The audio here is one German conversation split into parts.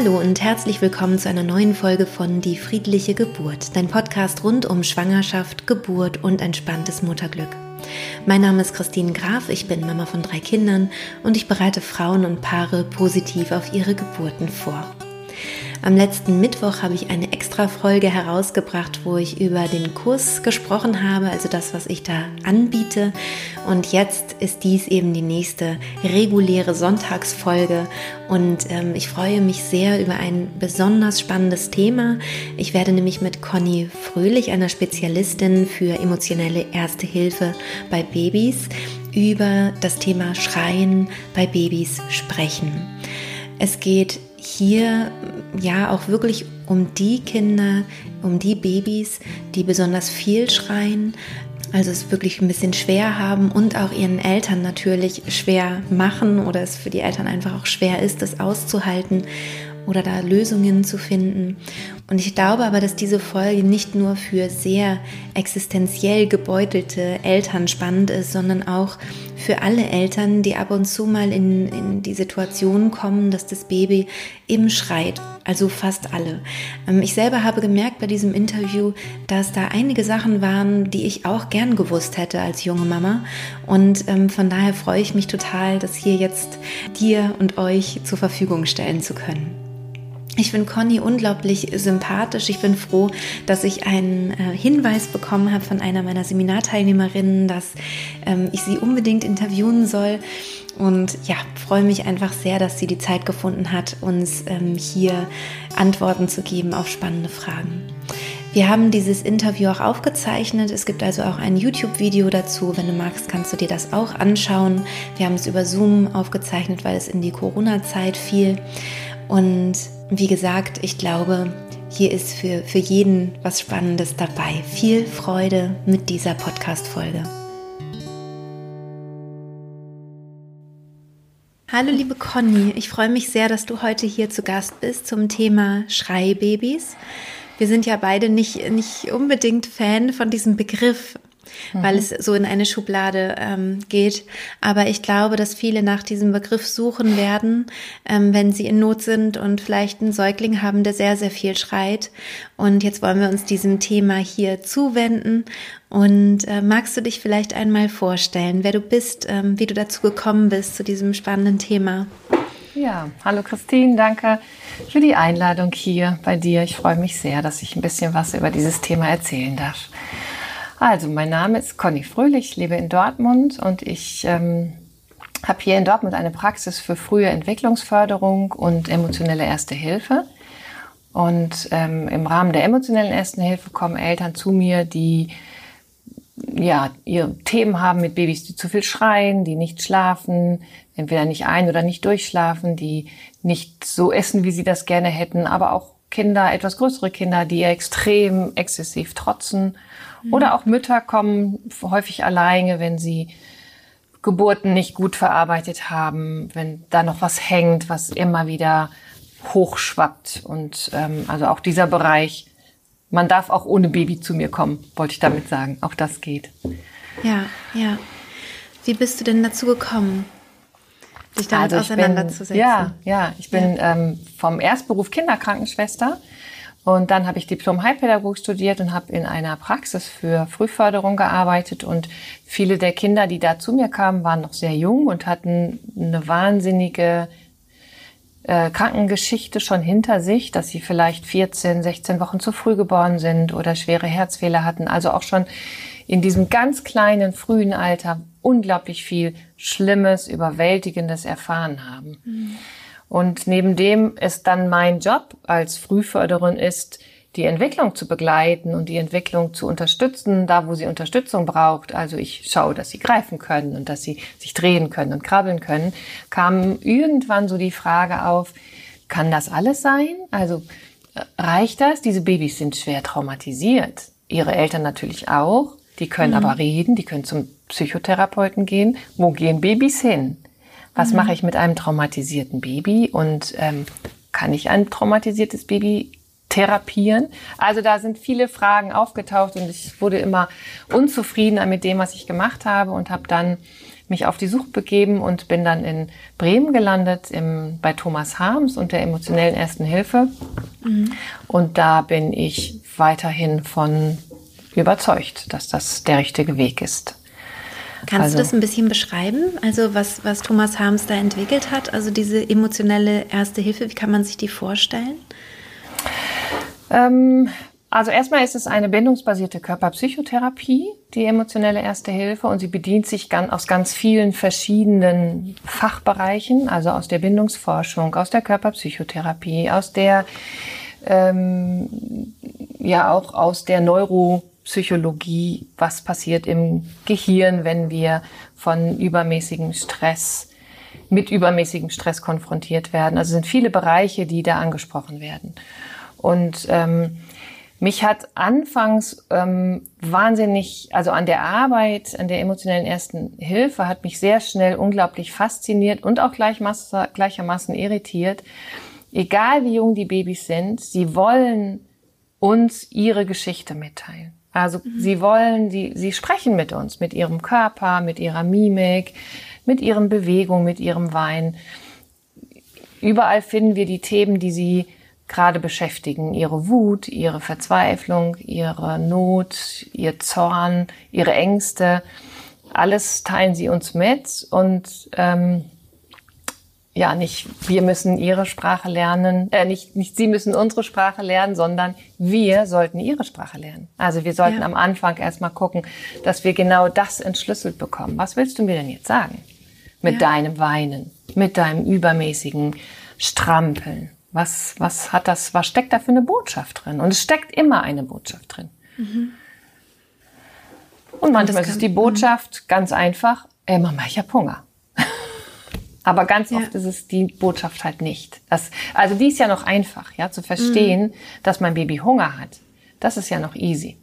Hallo und herzlich willkommen zu einer neuen Folge von Die friedliche Geburt, dein Podcast rund um Schwangerschaft, Geburt und entspanntes Mutterglück. Mein Name ist Christine Graf, ich bin Mama von drei Kindern und ich bereite Frauen und Paare positiv auf ihre Geburten vor. Am letzten Mittwoch habe ich eine extra Folge herausgebracht, wo ich über den Kurs gesprochen habe, also das, was ich da anbiete. Und jetzt ist dies eben die nächste reguläre Sonntagsfolge. Und ähm, ich freue mich sehr über ein besonders spannendes Thema. Ich werde nämlich mit Conny Fröhlich, einer Spezialistin für emotionelle Erste Hilfe bei Babys, über das Thema Schreien bei Babys sprechen. Es geht hier ja auch wirklich um die Kinder, um die Babys, die besonders viel schreien, also es wirklich ein bisschen schwer haben und auch ihren Eltern natürlich schwer machen oder es für die Eltern einfach auch schwer ist, das auszuhalten oder da Lösungen zu finden. Und ich glaube aber, dass diese Folge nicht nur für sehr existenziell gebeutelte Eltern spannend ist, sondern auch für alle Eltern, die ab und zu mal in, in die Situation kommen, dass das Baby eben schreit. Also fast alle. Ähm, ich selber habe gemerkt bei diesem Interview, dass da einige Sachen waren, die ich auch gern gewusst hätte als junge Mama. Und ähm, von daher freue ich mich total, das hier jetzt dir und euch zur Verfügung stellen zu können. Ich finde Conny unglaublich sympathisch. Ich bin froh, dass ich einen äh, Hinweis bekommen habe von einer meiner Seminarteilnehmerinnen, dass ähm, ich sie unbedingt interviewen soll. Und ja, freue mich einfach sehr, dass sie die Zeit gefunden hat, uns ähm, hier Antworten zu geben auf spannende Fragen. Wir haben dieses Interview auch aufgezeichnet. Es gibt also auch ein YouTube-Video dazu. Wenn du magst, kannst du dir das auch anschauen. Wir haben es über Zoom aufgezeichnet, weil es in die Corona-Zeit fiel. Und wie gesagt, ich glaube, hier ist für, für jeden was Spannendes dabei. Viel Freude mit dieser Podcast-Folge. Hallo liebe Conny, ich freue mich sehr, dass du heute hier zu Gast bist zum Thema Schreibabys. Wir sind ja beide nicht, nicht unbedingt Fan von diesem Begriff, mhm. weil es so in eine Schublade ähm, geht. Aber ich glaube, dass viele nach diesem Begriff suchen werden, ähm, wenn sie in Not sind und vielleicht einen Säugling haben, der sehr, sehr viel schreit. Und jetzt wollen wir uns diesem Thema hier zuwenden. Und äh, magst du dich vielleicht einmal vorstellen, wer du bist, ähm, wie du dazu gekommen bist zu diesem spannenden Thema? Ja, hallo Christine, danke für die Einladung hier bei dir. Ich freue mich sehr, dass ich ein bisschen was über dieses Thema erzählen darf. Also, mein Name ist Conny Fröhlich, ich lebe in Dortmund und ich ähm, habe hier in Dortmund eine Praxis für frühe Entwicklungsförderung und emotionelle Erste Hilfe. Und ähm, im Rahmen der emotionellen Ersten Hilfe kommen Eltern zu mir, die ja, ihre Themen haben mit Babys, die zu viel schreien, die nicht schlafen, entweder nicht ein- oder nicht durchschlafen, die nicht so essen, wie sie das gerne hätten, aber auch Kinder, etwas größere Kinder, die extrem exzessiv trotzen Mhm. Oder auch Mütter kommen häufig alleine, wenn sie Geburten nicht gut verarbeitet haben, wenn da noch was hängt, was immer wieder hochschwappt. Und ähm, also auch dieser Bereich, man darf auch ohne Baby zu mir kommen, wollte ich damit sagen. Auch das geht. Ja, ja. Wie bist du denn dazu gekommen, dich damit also auseinanderzusetzen? Bin, ja, ja. Ich bin ja. Ähm, vom Erstberuf Kinderkrankenschwester und dann habe ich Diplom-Heilpädagogik studiert und habe in einer Praxis für Frühförderung gearbeitet. Und viele der Kinder, die da zu mir kamen, waren noch sehr jung und hatten eine wahnsinnige äh, Krankengeschichte schon hinter sich, dass sie vielleicht 14, 16 Wochen zu früh geboren sind oder schwere Herzfehler hatten. Also auch schon in diesem ganz kleinen, frühen Alter unglaublich viel Schlimmes, Überwältigendes erfahren haben. Mhm. Und neben dem es dann mein Job als Frühförderin ist, die Entwicklung zu begleiten und die Entwicklung zu unterstützen, da wo sie Unterstützung braucht. Also ich schaue, dass sie greifen können und dass sie sich drehen können und krabbeln können, kam irgendwann so die Frage auf, kann das alles sein? Also äh, reicht das? Diese Babys sind schwer traumatisiert. Ihre Eltern natürlich auch. Die können mhm. aber reden, die können zum Psychotherapeuten gehen. Wo gehen Babys hin? Was mhm. mache ich mit einem traumatisierten Baby und ähm, kann ich ein traumatisiertes Baby therapieren. Also da sind viele Fragen aufgetaucht und ich wurde immer unzufriedener mit dem, was ich gemacht habe und habe dann mich auf die Suche begeben und bin dann in Bremen gelandet im, bei Thomas Harms und der emotionellen Ersten Hilfe. Mhm. Und da bin ich weiterhin von überzeugt, dass das der richtige Weg ist. Kannst also, du das ein bisschen beschreiben? Also was, was Thomas Harms da entwickelt hat? Also diese emotionelle Erste Hilfe, wie kann man sich die vorstellen? Ähm, also erstmal ist es eine bindungsbasierte Körperpsychotherapie, die emotionelle Erste Hilfe, und sie bedient sich ganz, aus ganz vielen verschiedenen Fachbereichen, also aus der Bindungsforschung, aus der Körperpsychotherapie, aus der ähm, ja auch aus der Neuro Psychologie, was passiert im Gehirn, wenn wir von übermäßigem Stress, mit übermäßigem Stress konfrontiert werden. Also sind viele Bereiche, die da angesprochen werden. Und ähm, mich hat anfangs ähm, wahnsinnig, also an der Arbeit, an der emotionellen ersten Hilfe, hat mich sehr schnell unglaublich fasziniert und auch gleichermaßen irritiert. Egal wie jung die Babys sind, sie wollen uns ihre Geschichte mitteilen. Also mhm. sie wollen, sie, sie sprechen mit uns, mit ihrem Körper, mit ihrer Mimik, mit ihren Bewegungen, mit ihrem Wein. Überall finden wir die Themen, die sie gerade beschäftigen. Ihre Wut, ihre Verzweiflung, ihre Not, ihr Zorn, ihre Ängste. Alles teilen sie uns mit und ähm, ja, nicht wir müssen ihre Sprache lernen, äh, nicht, nicht sie müssen unsere Sprache lernen, sondern wir sollten ihre Sprache lernen. Also wir sollten ja. am Anfang erstmal gucken, dass wir genau das entschlüsselt bekommen. Was willst du mir denn jetzt sagen? Mit ja. deinem Weinen, mit deinem übermäßigen Strampeln. Was, was hat das, was steckt da für eine Botschaft drin? Und es steckt immer eine Botschaft drin. Mhm. Und manchmal ist die Botschaft mh. ganz einfach, ey Mama, ich hab Hunger. Aber ganz oft ist es die Botschaft halt nicht. Das, also die ist ja noch einfach, ja, zu verstehen, mhm. dass mein Baby Hunger hat. Das ist ja noch easy.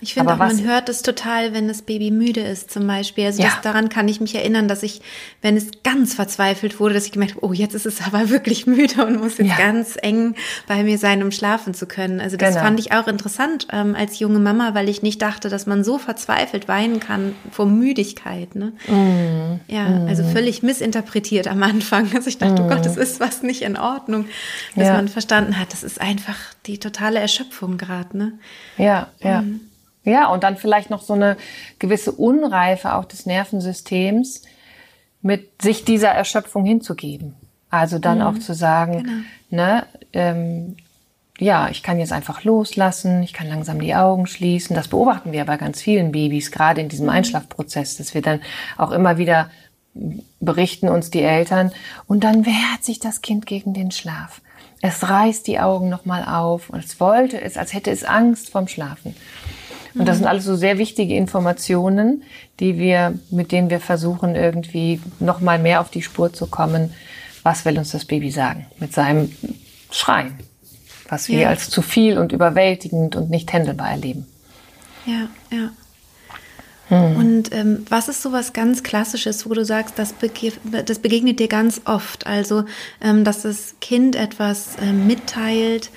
Ich finde auch, man hört es total, wenn das Baby müde ist zum Beispiel. Also ja. das, daran kann ich mich erinnern, dass ich, wenn es ganz verzweifelt wurde, dass ich gemerkt habe, oh, jetzt ist es aber wirklich müde und muss jetzt ja. ganz eng bei mir sein, um schlafen zu können. Also das genau. fand ich auch interessant ähm, als junge Mama, weil ich nicht dachte, dass man so verzweifelt weinen kann vor Müdigkeit. Ne? Mm. Ja, mm. also völlig missinterpretiert am Anfang. Also ich dachte, mm. oh Gott, es ist was nicht in Ordnung, bis ja. man verstanden hat, das ist einfach die totale Erschöpfung gerade. Ne? Ja, ja. Mm. Ja, und dann vielleicht noch so eine gewisse Unreife auch des Nervensystems mit sich dieser Erschöpfung hinzugeben. Also dann mhm. auch zu sagen, genau. ne, ähm, ja, ich kann jetzt einfach loslassen, ich kann langsam die Augen schließen. Das beobachten wir bei ganz vielen Babys, gerade in diesem mhm. Einschlafprozess, dass wir dann auch immer wieder berichten uns die Eltern und dann wehrt sich das Kind gegen den Schlaf. Es reißt die Augen nochmal auf und es wollte es, als hätte es Angst vorm Schlafen. Und das sind alles so sehr wichtige Informationen, die wir, mit denen wir versuchen, irgendwie noch mal mehr auf die Spur zu kommen. Was will uns das Baby sagen? Mit seinem Schreien. Was wir ja. als zu viel und überwältigend und nicht händelbar erleben. Ja, ja. Hm. Und ähm, was ist so was ganz Klassisches, wo du sagst, das, bege das begegnet dir ganz oft? Also, ähm, dass das Kind etwas ähm, mitteilt,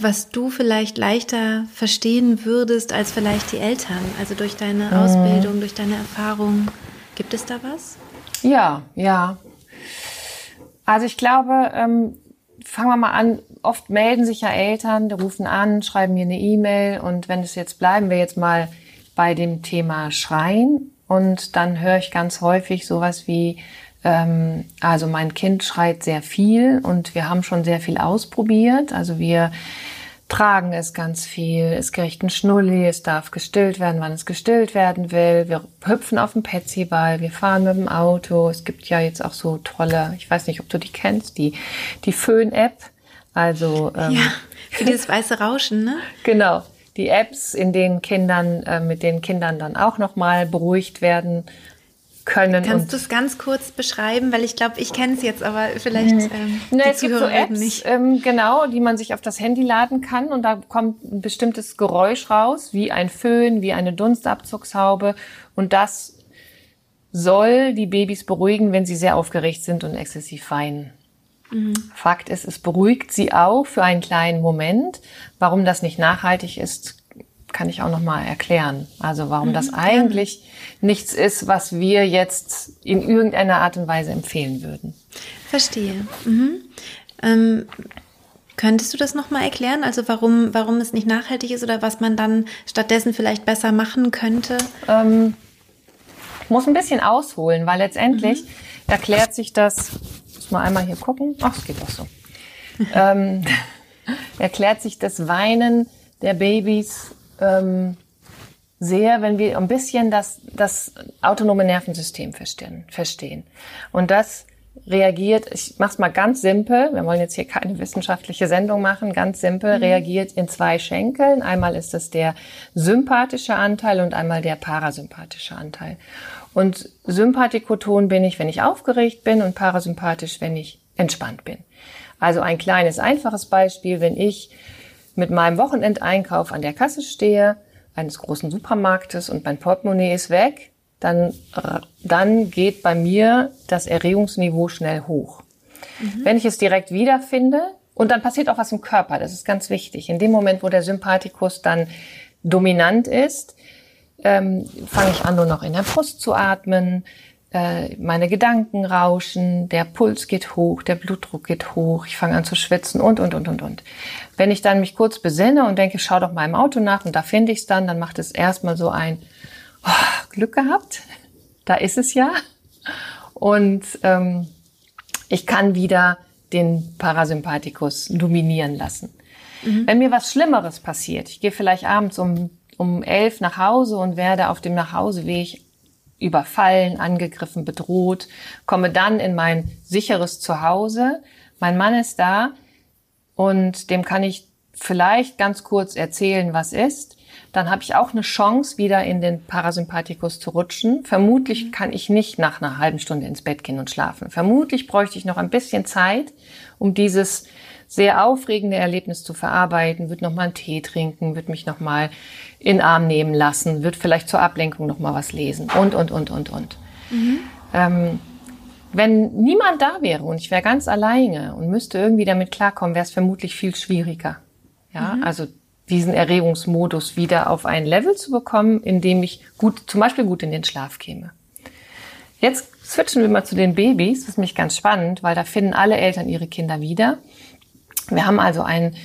was du vielleicht leichter verstehen würdest als vielleicht die Eltern? Also durch deine hm. Ausbildung, durch deine Erfahrung. Gibt es da was? Ja, ja. Also ich glaube, ähm, fangen wir mal an, oft melden sich ja Eltern, die rufen an, schreiben mir eine E-Mail und wenn es jetzt bleiben wir jetzt mal bei dem Thema Schreien und dann höre ich ganz häufig sowas wie, also mein Kind schreit sehr viel und wir haben schon sehr viel ausprobiert. Also wir tragen es ganz viel, es kriegt ein Schnulli, es darf gestillt werden, wann es gestillt werden will. Wir hüpfen auf dem Petsyball, wir fahren mit dem Auto. Es gibt ja jetzt auch so tolle, ich weiß nicht, ob du die kennst, die, die Föhn-App. Also ähm, ja, für dieses weiße Rauschen, ne? Genau die Apps, in denen Kindern, äh, mit den Kindern dann auch nochmal beruhigt werden können. Kannst du es ganz kurz beschreiben, weil ich glaube, ich kenne es jetzt, aber vielleicht ähm, ne, die es gibt so Apps, nicht. Ähm, genau, die man sich auf das Handy laden kann und da kommt ein bestimmtes Geräusch raus, wie ein Föhn, wie eine Dunstabzugshaube und das soll die Babys beruhigen, wenn sie sehr aufgeregt sind und exzessiv weinen. Mhm. Fakt ist, es beruhigt sie auch für einen kleinen Moment. Warum das nicht nachhaltig ist, kann ich auch noch mal erklären. Also warum mhm, das eigentlich nichts ist, was wir jetzt in irgendeiner Art und Weise empfehlen würden. Verstehe. Mhm. Ähm, könntest du das noch mal erklären? Also warum, warum es nicht nachhaltig ist oder was man dann stattdessen vielleicht besser machen könnte? Ähm, muss ein bisschen ausholen, weil letztendlich mhm. erklärt sich das. Muss mal einmal hier gucken. Ach, es geht auch so. ähm, erklärt sich das Weinen der Babys ähm, sehr, wenn wir ein bisschen das, das autonome Nervensystem verstehen, verstehen. Und das reagiert, ich mache es mal ganz simpel, wir wollen jetzt hier keine wissenschaftliche Sendung machen, ganz simpel, mhm. reagiert in zwei Schenkeln. Einmal ist das der sympathische Anteil und einmal der parasympathische Anteil. Und sympathikoton bin ich, wenn ich aufgeregt bin und parasympathisch, wenn ich entspannt bin. Also ein kleines, einfaches Beispiel, wenn ich mit meinem Wochenendeinkauf an der Kasse stehe, eines großen Supermarktes und mein Portemonnaie ist weg, dann, dann geht bei mir das Erregungsniveau schnell hoch. Mhm. Wenn ich es direkt wiederfinde, und dann passiert auch was im Körper, das ist ganz wichtig. In dem Moment, wo der Sympathikus dann dominant ist, ähm, fange ich an, nur noch in der Brust zu atmen, äh, meine Gedanken rauschen, der Puls geht hoch, der Blutdruck geht hoch, ich fange an zu schwitzen und, und, und, und, und. Wenn ich dann mich kurz besinne und denke, schau doch mal im Auto nach und da finde ich es dann, dann macht es erstmal so ein oh, Glück gehabt, da ist es ja. Und ähm, ich kann wieder den Parasympathikus dominieren lassen. Mhm. Wenn mir was Schlimmeres passiert, ich gehe vielleicht abends um, um elf nach Hause und werde auf dem Nachhauseweg überfallen, angegriffen, bedroht, komme dann in mein sicheres Zuhause. Mein Mann ist da und dem kann ich vielleicht ganz kurz erzählen, was ist. Dann habe ich auch eine Chance, wieder in den Parasympathikus zu rutschen. Vermutlich kann ich nicht nach einer halben Stunde ins Bett gehen und schlafen. Vermutlich bräuchte ich noch ein bisschen Zeit, um dieses sehr aufregende Erlebnis zu verarbeiten, wird noch mal einen Tee trinken, wird mich noch mal in Arm nehmen lassen, wird vielleicht zur Ablenkung noch mal was lesen und und und und und. Mhm. Ähm, wenn niemand da wäre und ich wäre ganz alleine und müsste irgendwie damit klarkommen, wäre es vermutlich viel schwieriger. Ja, mhm. also diesen Erregungsmodus wieder auf ein Level zu bekommen, in dem ich gut, zum Beispiel gut in den Schlaf käme. Jetzt switchen wir mal zu den Babys. Das ist nämlich ganz spannend, weil da finden alle Eltern ihre Kinder wieder. Wir haben also ein,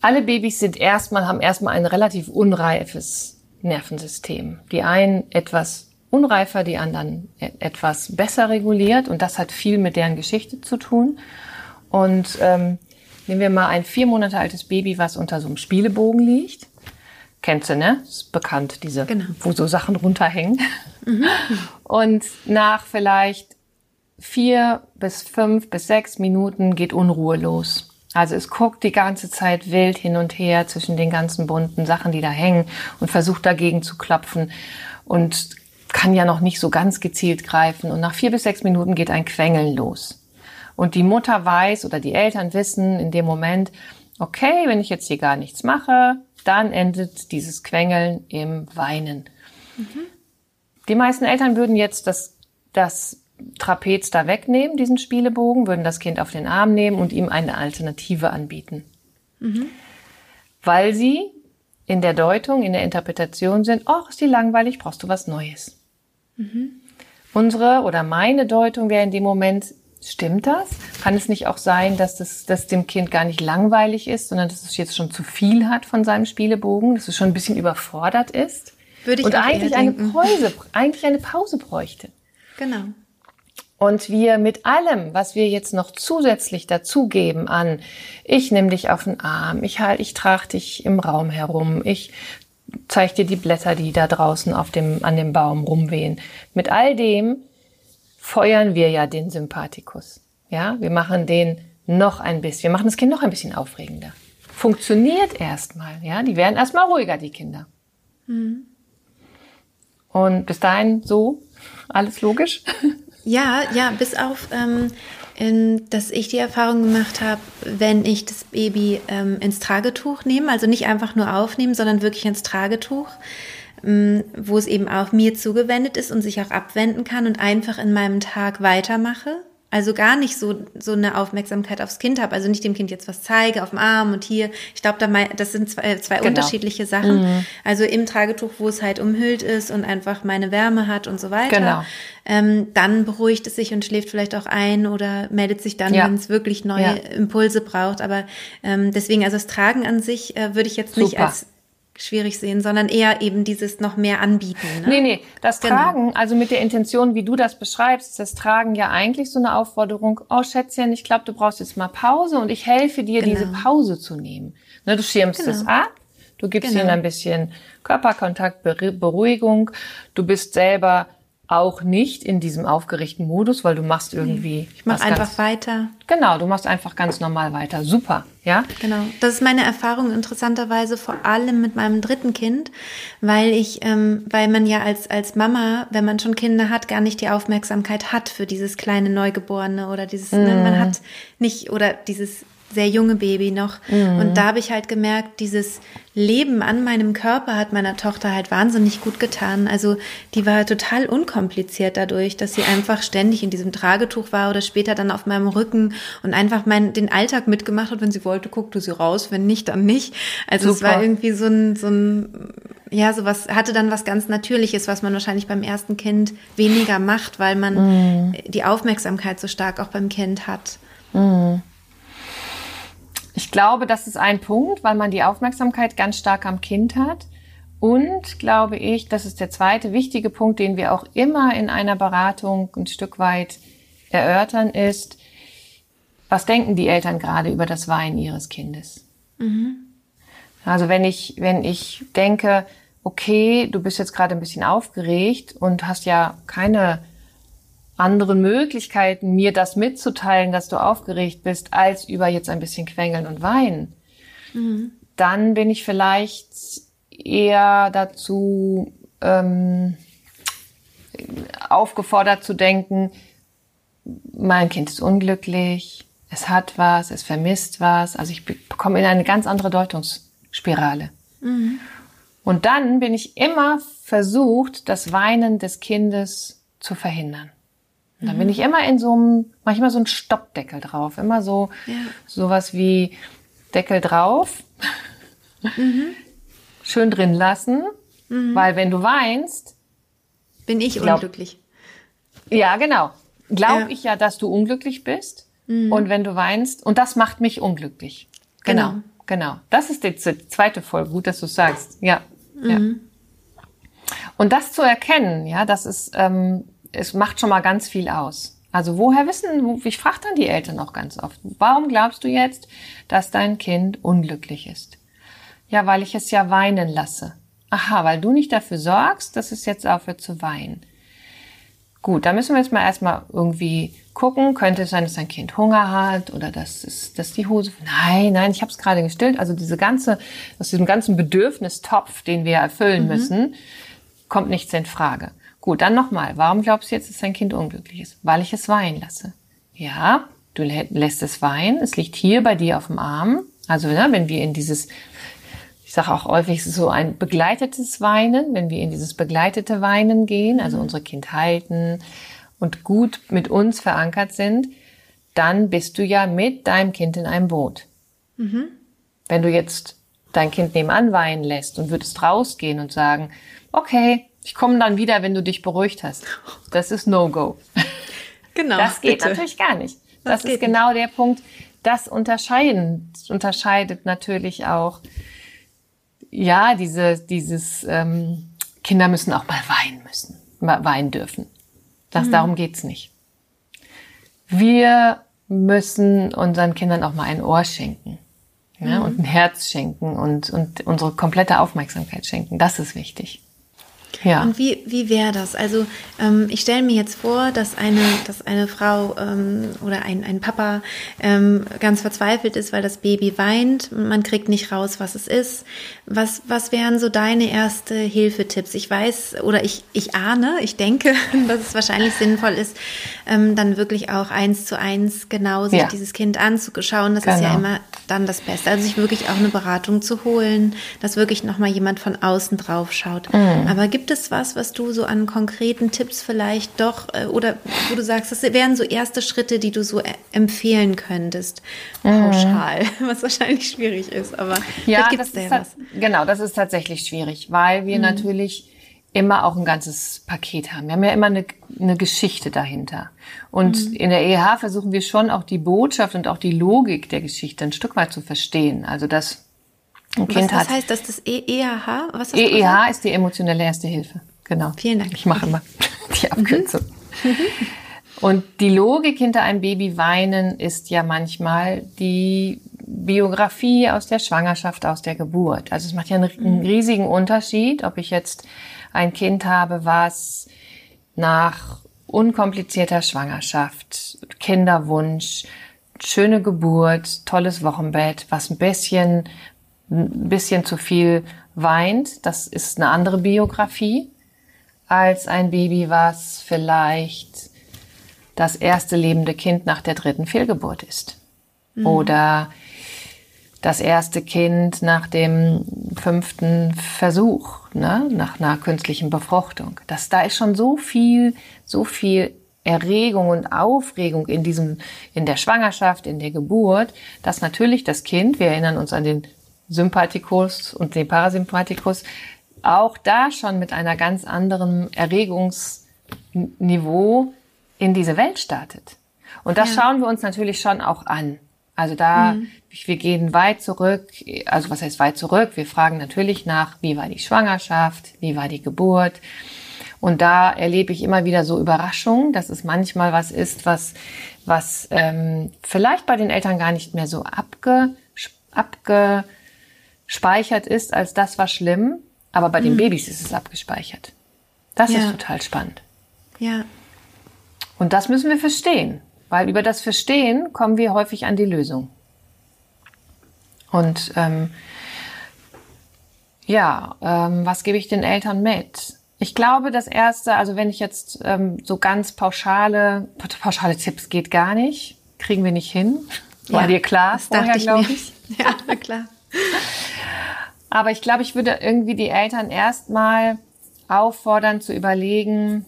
alle Babys sind erstmal, haben erstmal ein relativ unreifes Nervensystem. Die einen etwas unreifer, die anderen e-, etwas besser reguliert und das hat viel mit deren Geschichte zu tun. Und ähm, nehmen wir mal ein vier Monate altes Baby, was unter so einem Spielebogen liegt. Kennst du, ne? Ist bekannt, diese, genau. wo so Sachen runterhängen. Mhm. Und nach vielleicht vier bis fünf bis sechs Minuten geht Unruhe los. Also es guckt die ganze Zeit wild hin und her zwischen den ganzen bunten Sachen, die da hängen und versucht dagegen zu klopfen und kann ja noch nicht so ganz gezielt greifen. Und nach vier bis sechs Minuten geht ein Quengeln los. Und die Mutter weiß oder die Eltern wissen in dem Moment, okay, wenn ich jetzt hier gar nichts mache, dann endet dieses Quengeln im Weinen. Mhm. Die meisten Eltern würden jetzt das, das Trapez da wegnehmen, diesen Spielebogen, würden das Kind auf den Arm nehmen und ihm eine Alternative anbieten. Mhm. Weil sie in der Deutung, in der Interpretation sind, ach, ist die langweilig, brauchst du was Neues. Mhm. Unsere oder meine Deutung wäre in dem Moment, stimmt das? Kann es nicht auch sein, dass das dass dem Kind gar nicht langweilig ist, sondern dass es jetzt schon zu viel hat von seinem Spielebogen, dass es schon ein bisschen überfordert ist? Würde ich und eigentlich eine Pause, eigentlich eine Pause bräuchte. Genau und wir mit allem, was wir jetzt noch zusätzlich dazugeben an, ich nehme dich auf den Arm, ich halt, ich trage dich im Raum herum, ich zeige dir die Blätter, die da draußen auf dem, an dem Baum rumwehen. Mit all dem feuern wir ja den Sympathikus. Ja, wir machen den noch ein bisschen, wir machen das Kind noch ein bisschen aufregender. Funktioniert erstmal, ja, die werden erstmal ruhiger, die Kinder. Mhm. Und bis dahin so, alles logisch? Ja, ja, bis auf, ähm, in, dass ich die Erfahrung gemacht habe, wenn ich das Baby ähm, ins Tragetuch nehme, also nicht einfach nur aufnehmen, sondern wirklich ins Tragetuch, ähm, wo es eben auch mir zugewendet ist und sich auch abwenden kann und einfach in meinem Tag weitermache, also gar nicht so so eine Aufmerksamkeit aufs Kind habe, also nicht dem Kind jetzt was zeige auf dem Arm und hier. Ich glaube, das sind zwei, zwei genau. unterschiedliche Sachen. Mhm. Also im Tragetuch, wo es halt umhüllt ist und einfach meine Wärme hat und so weiter. Genau. Ähm, dann beruhigt es sich und schläft vielleicht auch ein oder meldet sich dann, ja. wenn es wirklich neue ja. Impulse braucht. Aber ähm, deswegen, also das Tragen an sich äh, würde ich jetzt nicht Super. als schwierig sehen, sondern eher eben dieses noch mehr anbieten. Ne? Nee, nee, das genau. Tragen, also mit der Intention, wie du das beschreibst, das Tragen ja eigentlich so eine Aufforderung, oh Schätzchen, ich glaube, du brauchst jetzt mal Pause und ich helfe dir, genau. diese Pause zu nehmen. Ne, du schirmst genau. es ab, du gibst genau. ihnen ein bisschen Körperkontakt, Beruhigung, du bist selber auch nicht in diesem aufgeregten Modus, weil du machst irgendwie. Ich mach einfach ganz, weiter. Genau, du machst einfach ganz normal weiter. Super, ja. Genau. Das ist meine Erfahrung interessanterweise vor allem mit meinem dritten Kind, weil ich, ähm, weil man ja als als Mama, wenn man schon Kinder hat, gar nicht die Aufmerksamkeit hat für dieses kleine Neugeborene oder dieses, mm. ne, man mhm. hat nicht oder dieses sehr junge Baby noch. Mhm. Und da habe ich halt gemerkt, dieses Leben an meinem Körper hat meiner Tochter halt wahnsinnig gut getan. Also die war total unkompliziert dadurch, dass sie einfach ständig in diesem Tragetuch war oder später dann auf meinem Rücken und einfach mein, den Alltag mitgemacht hat. Wenn sie wollte, guckte sie raus, wenn nicht, dann nicht. Also Super. es war irgendwie so ein, so ein, ja, sowas, hatte dann was ganz Natürliches, was man wahrscheinlich beim ersten Kind weniger macht, weil man mhm. die Aufmerksamkeit so stark auch beim Kind hat. Mhm. Ich glaube, das ist ein Punkt, weil man die Aufmerksamkeit ganz stark am Kind hat. Und glaube ich, das ist der zweite wichtige Punkt, den wir auch immer in einer Beratung ein Stück weit erörtern, ist, was denken die Eltern gerade über das Weinen ihres Kindes? Mhm. Also wenn ich, wenn ich denke, okay, du bist jetzt gerade ein bisschen aufgeregt und hast ja keine anderen Möglichkeiten, mir das mitzuteilen, dass du aufgeregt bist, als über jetzt ein bisschen quengeln und weinen, mhm. dann bin ich vielleicht eher dazu ähm, aufgefordert zu denken, mein Kind ist unglücklich, es hat was, es vermisst was. Also ich bekomme in eine ganz andere Deutungsspirale. Mhm. Und dann bin ich immer versucht, das Weinen des Kindes zu verhindern. Und dann bin ich immer in so einem, manchmal so ein Stoppdeckel drauf. Immer so, ja. sowas wie Deckel drauf. Mhm. Schön drin lassen. Mhm. Weil wenn du weinst. Bin ich glaub, unglücklich. Ja, genau. Glaube ja. ich ja, dass du unglücklich bist. Mhm. Und wenn du weinst, und das macht mich unglücklich. Genau. Genau. genau. Das ist die zweite Folge. Gut, dass du sagst. Ja. ja. Mhm. Und das zu erkennen, ja, das ist, ähm, es macht schon mal ganz viel aus. Also woher wissen, ich frage dann die Eltern auch ganz oft, warum glaubst du jetzt, dass dein Kind unglücklich ist? Ja, weil ich es ja weinen lasse. Aha, weil du nicht dafür sorgst, dass es jetzt aufhört zu weinen. Gut, da müssen wir jetzt mal erstmal irgendwie gucken. Könnte es sein, dass dein Kind Hunger hat oder dass, es, dass die Hose. Nein, nein, ich habe es gerade gestillt. Also diese ganze, aus diesem ganzen Bedürfnistopf, den wir erfüllen mhm. müssen, kommt nichts in Frage. Gut, dann nochmal. Warum glaubst du jetzt, dass dein Kind unglücklich ist? Weil ich es weinen lasse. Ja, du lässt es weinen. Es liegt hier bei dir auf dem Arm. Also ne, wenn wir in dieses, ich sage auch häufig so ein begleitetes Weinen, wenn wir in dieses begleitete Weinen gehen, also mhm. unsere Kind halten und gut mit uns verankert sind, dann bist du ja mit deinem Kind in einem Boot. Mhm. Wenn du jetzt dein Kind nebenan weinen lässt und würdest rausgehen und sagen, okay, ich komme dann wieder, wenn du dich beruhigt hast. Das ist No-Go. Genau. Das geht bitte. natürlich gar nicht. Das, das ist genau nicht. der Punkt. Das unterscheiden, unterscheidet natürlich auch, ja, diese, dieses, ähm, Kinder müssen auch mal weinen müssen, weinen dürfen. Das, mhm. darum geht's nicht. Wir müssen unseren Kindern auch mal ein Ohr schenken. Ja, mhm. und ein Herz schenken und, und unsere komplette Aufmerksamkeit schenken. Das ist wichtig. Ja. Und wie, wie wäre das? Also ähm, ich stelle mir jetzt vor, dass eine, dass eine Frau ähm, oder ein, ein Papa ähm, ganz verzweifelt ist, weil das Baby weint. Man kriegt nicht raus, was es ist. Was, was wären so deine erste Hilfetipps? Ich weiß oder ich, ich ahne, ich denke, dass es wahrscheinlich sinnvoll ist, ähm, dann wirklich auch eins zu eins genau sich ja. dieses Kind anzuschauen. Das genau. ist ja genau. immer dann das Beste. Also sich wirklich auch eine Beratung zu holen, dass wirklich nochmal jemand von außen drauf schaut. Mhm. Aber gibt gibt es was, was du so an konkreten Tipps vielleicht doch, äh, oder wo du sagst, das wären so erste Schritte, die du so äh, empfehlen könntest, pauschal, mhm. was wahrscheinlich schwierig ist, aber ja, gibt es da ja was. Genau, das ist tatsächlich schwierig, weil wir mhm. natürlich immer auch ein ganzes Paket haben. Wir haben ja immer eine, eine Geschichte dahinter. Und mhm. in der EH versuchen wir schon auch die Botschaft und auch die Logik der Geschichte ein Stück weit zu verstehen. Also dass ein was, was heißt das, das EEH? Was EEH ist die emotionelle Erste Hilfe. Genau. Vielen Dank. Ich mache immer die Abkürzung. Mhm. Und die Logik hinter einem Baby weinen ist ja manchmal die Biografie aus der Schwangerschaft, aus der Geburt. Also es macht ja einen, einen mhm. riesigen Unterschied, ob ich jetzt ein Kind habe, was nach unkomplizierter Schwangerschaft, Kinderwunsch, schöne Geburt, tolles Wochenbett, was ein bisschen, ein bisschen zu viel weint, das ist eine andere Biografie als ein Baby, was vielleicht das erste lebende Kind nach der dritten Fehlgeburt ist. Mhm. Oder das erste Kind nach dem fünften Versuch, ne, nach einer künstlichen Befruchtung. Das, da ist schon so viel, so viel Erregung und Aufregung in diesem, in der Schwangerschaft, in der Geburt, dass natürlich das Kind, wir erinnern uns an den Sympathikus und den Parasympathikus, auch da schon mit einer ganz anderen Erregungsniveau in diese Welt startet. Und das ja. schauen wir uns natürlich schon auch an. Also da, mhm. wir gehen weit zurück, also was heißt weit zurück? Wir fragen natürlich nach, wie war die Schwangerschaft, wie war die Geburt? Und da erlebe ich immer wieder so Überraschungen, dass es manchmal was ist, was, was ähm, vielleicht bei den Eltern gar nicht mehr so abge, abgespeichert ist, als das war schlimm, aber bei mhm. den Babys ist es abgespeichert. Das ja. ist total spannend. Ja. Und das müssen wir verstehen. Weil über das Verstehen kommen wir häufig an die Lösung. Und ähm, ja, ähm, was gebe ich den Eltern mit? Ich glaube, das erste, also wenn ich jetzt ähm, so ganz pauschale, pauschale Tipps geht gar nicht, kriegen wir nicht hin. War ja, dir klar? Das vorher, dachte ich, ich. Ja, klar. Aber ich glaube, ich würde irgendwie die Eltern erstmal auffordern zu überlegen,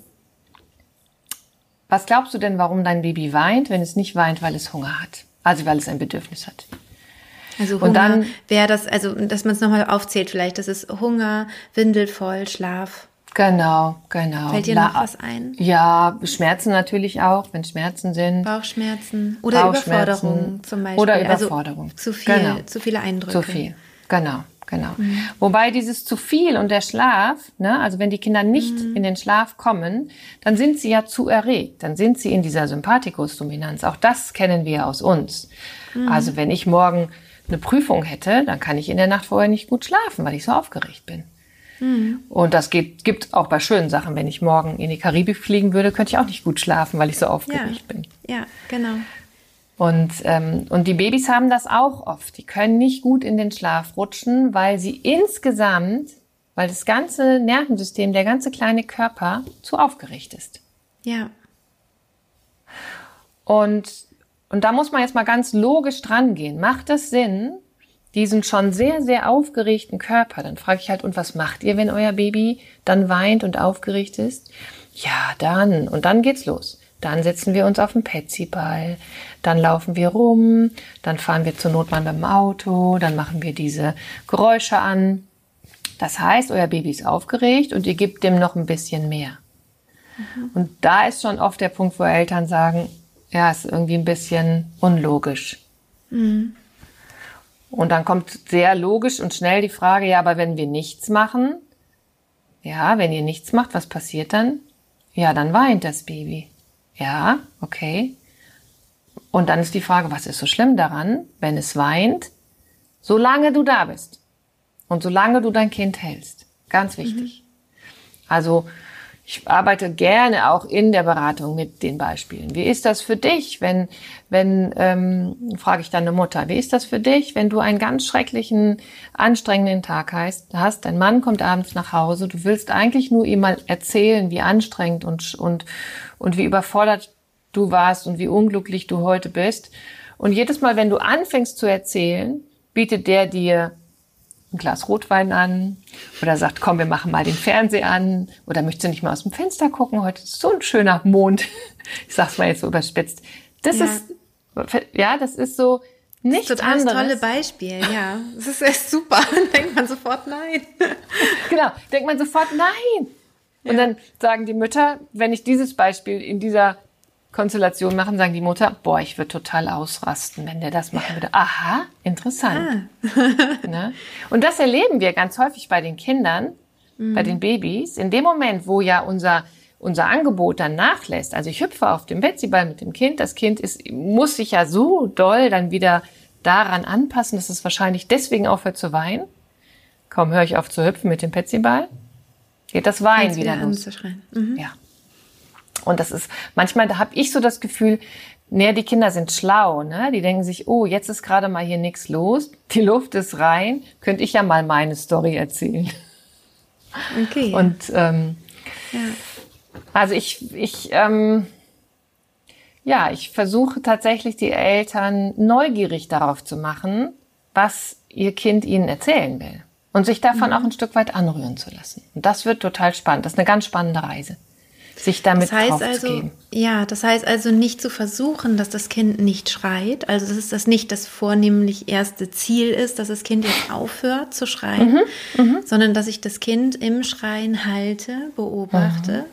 was glaubst du denn, warum dein Baby weint, wenn es nicht weint, weil es Hunger hat? Also weil es ein Bedürfnis hat. Also Hunger und dann wäre das, also dass man es nochmal aufzählt vielleicht, das ist Hunger, Windel voll, Schlaf. Genau, genau. Fällt dir noch was ein? Ja, Schmerzen natürlich auch, wenn Schmerzen sind. Bauchschmerzen oder Bauchschmerzen Überforderung zum Beispiel. Oder also Überforderung. Also zu viel, genau. zu viele Eindrücke. Zu viel, genau. Genau. Mhm. Wobei dieses zu viel und der Schlaf, ne, also wenn die Kinder nicht mhm. in den Schlaf kommen, dann sind sie ja zu erregt. Dann sind sie in dieser Sympathikus-Dominanz. Auch das kennen wir aus uns. Mhm. Also wenn ich morgen eine Prüfung hätte, dann kann ich in der Nacht vorher nicht gut schlafen, weil ich so aufgeregt bin. Mhm. Und das gibt auch bei schönen Sachen. Wenn ich morgen in die Karibik fliegen würde, könnte ich auch nicht gut schlafen, weil ich so aufgeregt ja. bin. Ja, genau. Und, ähm, und die Babys haben das auch oft. Die können nicht gut in den Schlaf rutschen, weil sie insgesamt, weil das ganze Nervensystem, der ganze kleine Körper zu aufgeregt ist. Ja. Und, und da muss man jetzt mal ganz logisch dran gehen. Macht es Sinn, diesen schon sehr, sehr aufgeregten Körper, dann frage ich halt, und was macht ihr, wenn euer Baby dann weint und aufgeregt ist? Ja, dann, und dann geht's los. Dann setzen wir uns auf den Petsyball, dann laufen wir rum, dann fahren wir zur Not mal mit dem Auto, dann machen wir diese Geräusche an. Das heißt, euer Baby ist aufgeregt und ihr gebt dem noch ein bisschen mehr. Mhm. Und da ist schon oft der Punkt, wo Eltern sagen, ja, ist irgendwie ein bisschen unlogisch. Mhm. Und dann kommt sehr logisch und schnell die Frage, ja, aber wenn wir nichts machen, ja, wenn ihr nichts macht, was passiert dann? Ja, dann weint das Baby. Ja, okay. Und dann ist die Frage, was ist so schlimm daran, wenn es weint, solange du da bist und solange du dein Kind hältst. Ganz wichtig. Mhm. Also ich arbeite gerne auch in der Beratung mit den Beispielen. Wie ist das für dich, wenn, wenn ähm, frage ich deine Mutter, wie ist das für dich, wenn du einen ganz schrecklichen, anstrengenden Tag hast, dein Mann kommt abends nach Hause, du willst eigentlich nur ihm mal erzählen, wie anstrengend und, und, und wie überfordert du warst und wie unglücklich du heute bist. Und jedes Mal, wenn du anfängst zu erzählen, bietet der dir ein Glas Rotwein an oder sagt, komm, wir machen mal den Fernseher an oder möchtest du nicht mal aus dem Fenster gucken? Heute ist so ein schöner Mond. Ich sag's mal jetzt so überspitzt. Das ja. ist, ja, das ist so nichts das ist total anderes. tolle Beispiel, ja. Das ist echt super. Dann denkt man sofort nein. Genau, denkt man sofort nein. Und ja. dann sagen die Mütter, wenn ich dieses Beispiel in dieser Konstellation machen, sagen die Mutter, boah, ich würde total ausrasten, wenn der das machen würde. Aha, interessant. Ah. ne? Und das erleben wir ganz häufig bei den Kindern, mhm. bei den Babys. In dem Moment, wo ja unser, unser Angebot dann nachlässt, also ich hüpfe auf dem Betsyball mit dem Kind, das Kind ist, muss sich ja so doll dann wieder daran anpassen, dass es wahrscheinlich deswegen aufhört zu weinen. Kaum höre ich auf zu hüpfen mit dem Petsyball, geht das Weinen wieder, wieder los. Mhm. Ja. Und das ist, manchmal da habe ich so das Gefühl, naja, die Kinder sind schlau, ne? Die denken sich, oh, jetzt ist gerade mal hier nichts los, die Luft ist rein, könnte ich ja mal meine Story erzählen. Okay. Und ähm, ja. also ich, ich ähm, ja, ich versuche tatsächlich die Eltern neugierig darauf zu machen, was ihr Kind ihnen erzählen will. Und sich davon mhm. auch ein Stück weit anrühren zu lassen. Und das wird total spannend. Das ist eine ganz spannende Reise sich damit das heißt also, Ja, das heißt also nicht zu versuchen, dass das Kind nicht schreit. Also dass das nicht das vornehmlich erste Ziel ist, dass das Kind jetzt aufhört zu schreien, mhm, mhm. sondern dass ich das Kind im Schreien halte, beobachte. Mhm.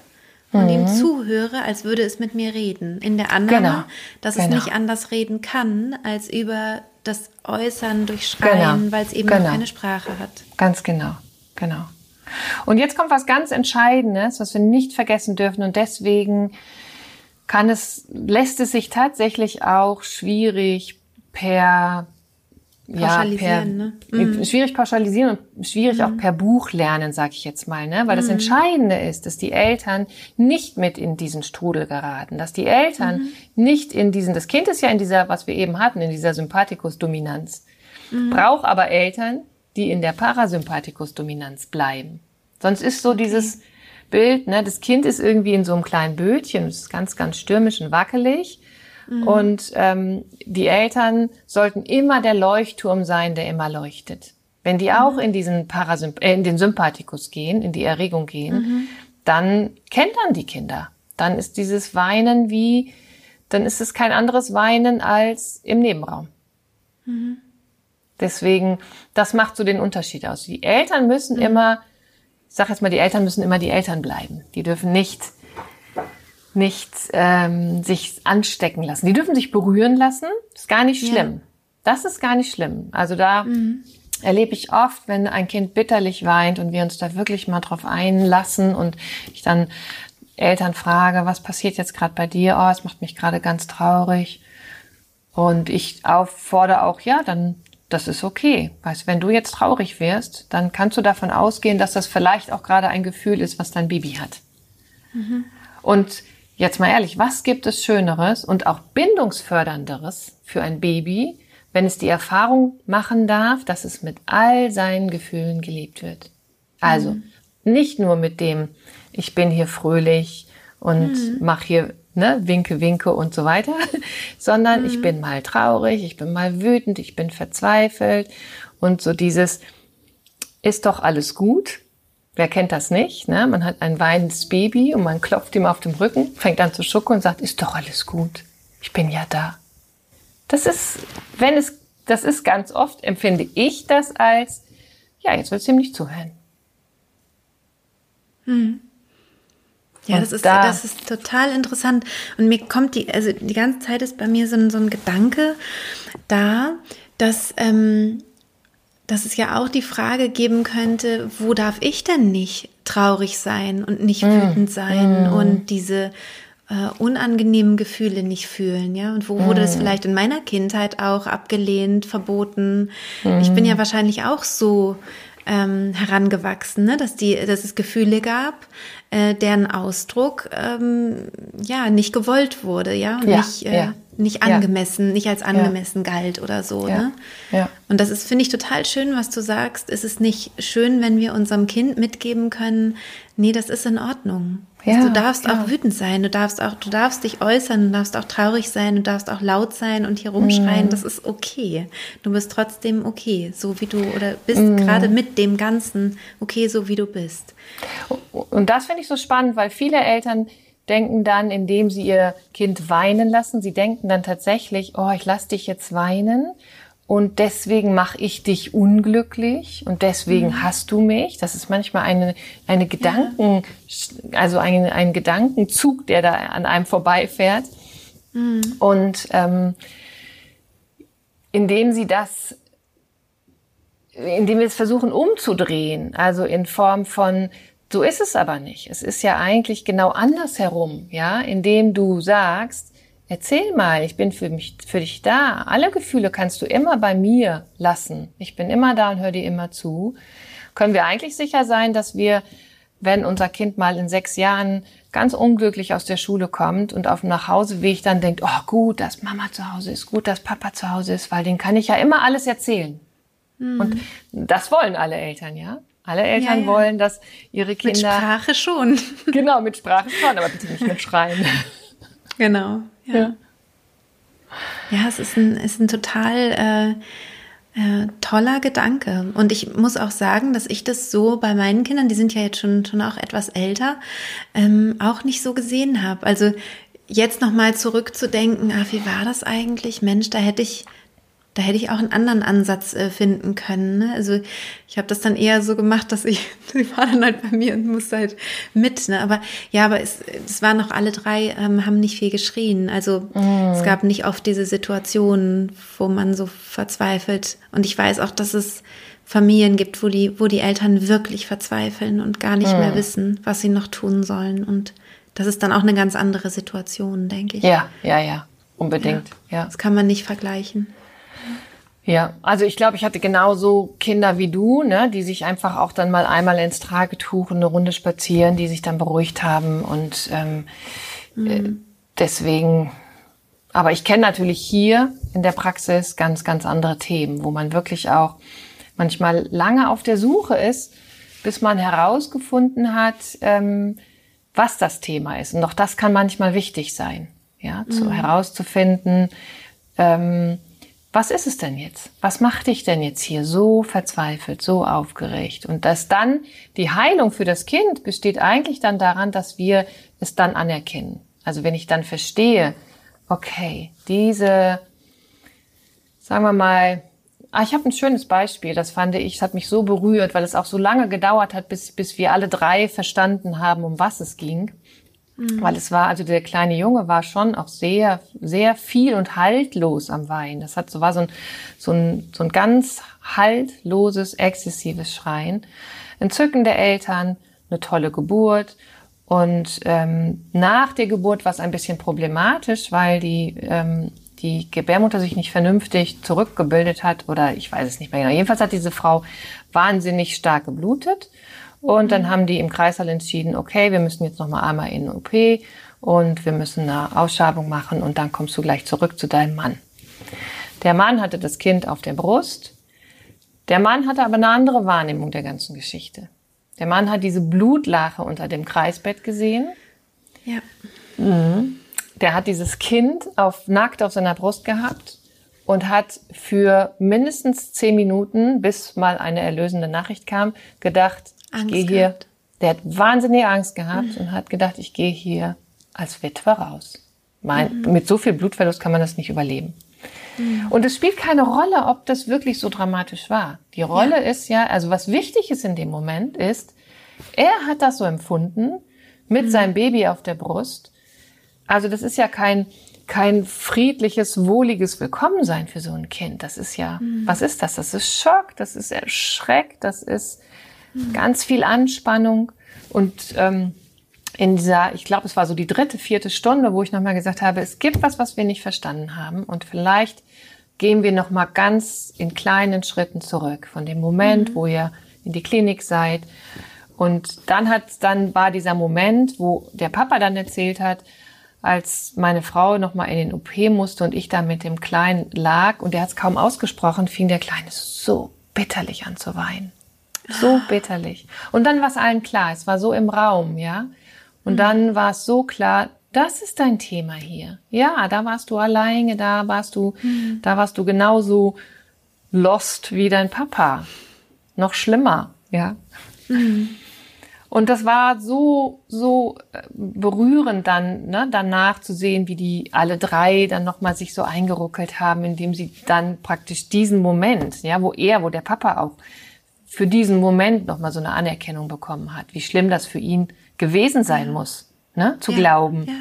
Und ihm mhm. zuhöre, als würde es mit mir reden. In der Annahme, genau. dass es genau. nicht anders reden kann, als über das Äußern durch Schreien, genau. weil es eben genau. keine Sprache hat. Ganz genau, genau. Und jetzt kommt was ganz Entscheidendes, was wir nicht vergessen dürfen. Und deswegen kann es, lässt es sich tatsächlich auch schwierig per ja, per, ne? mhm. schwierig pauschalisieren und schwierig mhm. auch per Buch lernen, sage ich jetzt mal, ne? Weil mhm. das Entscheidende ist, dass die Eltern nicht mit in diesen Strudel geraten, dass die Eltern mhm. nicht in diesen, das Kind ist ja in dieser, was wir eben hatten, in dieser Sympathikus-Dominanz, mhm. braucht aber Eltern, die in der Parasympathikus-Dominanz bleiben. Sonst ist so dieses Bild, ne, das Kind ist irgendwie in so einem kleinen Bötchen, es ist ganz, ganz stürmisch und wackelig. Mhm. Und ähm, die Eltern sollten immer der Leuchtturm sein, der immer leuchtet. Wenn die auch mhm. in diesen Parasymp äh, in den Sympathikus gehen, in die Erregung gehen, mhm. dann kentern die Kinder. Dann ist dieses Weinen wie, dann ist es kein anderes Weinen als im Nebenraum. Mhm. Deswegen, das macht so den Unterschied aus. Die Eltern müssen mhm. immer, ich sag jetzt mal, die Eltern müssen immer die Eltern bleiben. Die dürfen nicht, nicht ähm, sich anstecken lassen. Die dürfen sich berühren lassen. ist gar nicht schlimm. Ja. Das ist gar nicht schlimm. Also da mhm. erlebe ich oft, wenn ein Kind bitterlich weint und wir uns da wirklich mal drauf einlassen und ich dann Eltern frage, was passiert jetzt gerade bei dir? Oh, es macht mich gerade ganz traurig. Und ich auffordere auch, ja, dann das ist okay. Weißt, wenn du jetzt traurig wirst, dann kannst du davon ausgehen, dass das vielleicht auch gerade ein Gefühl ist, was dein Baby hat. Mhm. Und jetzt mal ehrlich, was gibt es Schöneres und auch bindungsfördernderes für ein Baby, wenn es die Erfahrung machen darf, dass es mit all seinen Gefühlen gelebt wird? Also mhm. nicht nur mit dem, ich bin hier fröhlich und mhm. mach hier ne, winke, winke und so weiter, sondern mhm. ich bin mal traurig, ich bin mal wütend, ich bin verzweifelt und so dieses ist doch alles gut. Wer kennt das nicht? Ne? Man hat ein weinendes Baby und man klopft ihm auf dem Rücken, fängt an zu schucken und sagt, ist doch alles gut. Ich bin ja da. Das ist, wenn es, das ist ganz oft, empfinde ich das als, ja, jetzt willst du ihm nicht zuhören. Hm. Ja, das ist, da das ist total interessant. Und mir kommt die, also die ganze Zeit ist bei mir so ein, so ein Gedanke da, dass, ähm, dass es ja auch die Frage geben könnte, wo darf ich denn nicht traurig sein und nicht mm. wütend sein mm. und diese äh, unangenehmen Gefühle nicht fühlen, ja? Und wo mm. wurde das vielleicht in meiner Kindheit auch abgelehnt, verboten? Ich bin ja mm. wahrscheinlich auch so ähm, herangewachsen, ne? dass, die, dass es Gefühle gab, äh, deren Ausdruck ähm, ja nicht gewollt wurde, ja, und ja, nicht, äh, ja. Nicht angemessen, ja. nicht als angemessen ja. galt oder so. Ja. Ne? Ja. Und das ist, finde ich, total schön, was du sagst. Ist es nicht schön, wenn wir unserem Kind mitgeben können, nee, das ist in Ordnung. Ja, du darfst ja. auch wütend sein, du darfst auch, du darfst dich äußern, du darfst auch traurig sein, du darfst auch laut sein und hier rumschreien. Mm. Das ist okay. Du bist trotzdem okay, so wie du oder bist mm. gerade mit dem Ganzen okay, so wie du bist. Und das finde ich so spannend, weil viele Eltern denken dann, indem sie ihr Kind weinen lassen, sie denken dann tatsächlich, oh, ich lass dich jetzt weinen und deswegen mache ich dich unglücklich und deswegen mhm. hast du mich. Das ist manchmal eine, eine Gedanken, ja. also ein, ein Gedankenzug, der da an einem vorbeifährt. Mhm. Und ähm, indem sie das, indem wir es versuchen umzudrehen, also in Form von, so ist es aber nicht. Es ist ja eigentlich genau andersherum, ja, indem du sagst, Erzähl mal, ich bin für mich, für dich da. Alle Gefühle kannst du immer bei mir lassen. Ich bin immer da und höre dir immer zu. Können wir eigentlich sicher sein, dass wir, wenn unser Kind mal in sechs Jahren ganz unglücklich aus der Schule kommt und auf dem Nachhauseweg dann denkt, oh gut, dass Mama zu Hause ist, gut, dass Papa zu Hause ist, weil den kann ich ja immer alles erzählen. Mhm. Und das wollen alle Eltern, ja? Alle Eltern ja, ja. wollen, dass ihre Kinder. Mit Sprache schon. Genau, mit Sprache schon, aber bitte nicht mit Schreien. Genau. Ja. Ja, es ist ein, ist ein total äh, äh, toller Gedanke. Und ich muss auch sagen, dass ich das so bei meinen Kindern, die sind ja jetzt schon, schon auch etwas älter, ähm, auch nicht so gesehen habe. Also jetzt nochmal zurückzudenken, ach, wie war das eigentlich? Mensch, da hätte ich da hätte ich auch einen anderen Ansatz äh, finden können. Ne? Also ich habe das dann eher so gemacht, dass ich, die war dann halt bei mir und musste halt mit. Ne? Aber ja, aber es, es waren noch alle drei, ähm, haben nicht viel geschrien. Also mm. es gab nicht oft diese Situationen, wo man so verzweifelt. Und ich weiß auch, dass es Familien gibt, wo die, wo die Eltern wirklich verzweifeln und gar nicht mm. mehr wissen, was sie noch tun sollen. Und das ist dann auch eine ganz andere Situation, denke ich. Ja, ja, ja, unbedingt. Ja. ja. Das kann man nicht vergleichen. Ja, also ich glaube, ich hatte genauso Kinder wie du, ne, die sich einfach auch dann mal einmal ins Tragetuch eine Runde spazieren, die sich dann beruhigt haben und ähm, mhm. äh, deswegen. Aber ich kenne natürlich hier in der Praxis ganz, ganz andere Themen, wo man wirklich auch manchmal lange auf der Suche ist, bis man herausgefunden hat, ähm, was das Thema ist. Und auch das kann manchmal wichtig sein, ja, mhm. zu herauszufinden. Ähm, was ist es denn jetzt? Was macht dich denn jetzt hier so verzweifelt, so aufgeregt? Und dass dann die Heilung für das Kind besteht eigentlich dann daran, dass wir es dann anerkennen. Also wenn ich dann verstehe, okay, diese, sagen wir mal, ah, ich habe ein schönes Beispiel, das fand ich, es hat mich so berührt, weil es auch so lange gedauert hat, bis, bis wir alle drei verstanden haben, um was es ging. Mhm. Weil es war, also der kleine Junge war schon auch sehr, sehr viel und haltlos am Weinen. Das hat so, war so ein, so ein, so ein ganz haltloses, exzessives Schreien. Entzücken der Eltern, eine tolle Geburt. Und ähm, nach der Geburt war es ein bisschen problematisch, weil die, ähm, die Gebärmutter sich nicht vernünftig zurückgebildet hat oder ich weiß es nicht mehr genau. Jedenfalls hat diese Frau wahnsinnig stark geblutet und dann haben die im Kreißsaal entschieden, okay, wir müssen jetzt noch mal einmal in OP und wir müssen eine Ausschabung machen und dann kommst du gleich zurück zu deinem Mann. Der Mann hatte das Kind auf der Brust. Der Mann hatte aber eine andere Wahrnehmung der ganzen Geschichte. Der Mann hat diese Blutlache unter dem Kreisbett gesehen. Ja. Mhm. Der hat dieses Kind auf, nackt auf seiner Brust gehabt und hat für mindestens zehn Minuten, bis mal eine erlösende Nachricht kam, gedacht, Angst gehe hier. Der hat wahnsinnige Angst gehabt mhm. und hat gedacht, ich gehe hier als Witwe raus. Mein, mhm. Mit so viel Blutverlust kann man das nicht überleben. Mhm. Und es spielt keine Rolle, ob das wirklich so dramatisch war. Die Rolle ja. ist ja, also was wichtig ist in dem Moment ist, er hat das so empfunden mit mhm. seinem Baby auf der Brust. Also das ist ja kein, kein friedliches, wohliges Willkommensein für so ein Kind. Das ist ja, mhm. was ist das? Das ist Schock, das ist Erschreck, das ist ganz viel Anspannung und ähm, in dieser, ich glaube, es war so die dritte, vierte Stunde, wo ich nochmal gesagt habe, es gibt was, was wir nicht verstanden haben und vielleicht gehen wir nochmal ganz in kleinen Schritten zurück von dem Moment, mhm. wo ihr in die Klinik seid. Und dann hat, dann war dieser Moment, wo der Papa dann erzählt hat, als meine Frau nochmal in den OP musste und ich da mit dem Kleinen lag und der hat es kaum ausgesprochen, fing der Kleine so bitterlich an zu weinen. So bitterlich. Und dann war es allen klar, es war so im Raum, ja. Und mhm. dann war es so klar, das ist dein Thema hier. Ja, da warst du alleine, da warst du, mhm. da warst du genauso lost wie dein Papa. Noch schlimmer, ja. Mhm. Und das war so, so äh, berührend dann, ne, danach zu sehen, wie die alle drei dann nochmal sich so eingeruckelt haben, indem sie dann praktisch diesen Moment, ja, wo er, wo der Papa auch für diesen Moment nochmal so eine Anerkennung bekommen hat, wie schlimm das für ihn gewesen sein ja. muss, ne, zu ja, glauben, ja.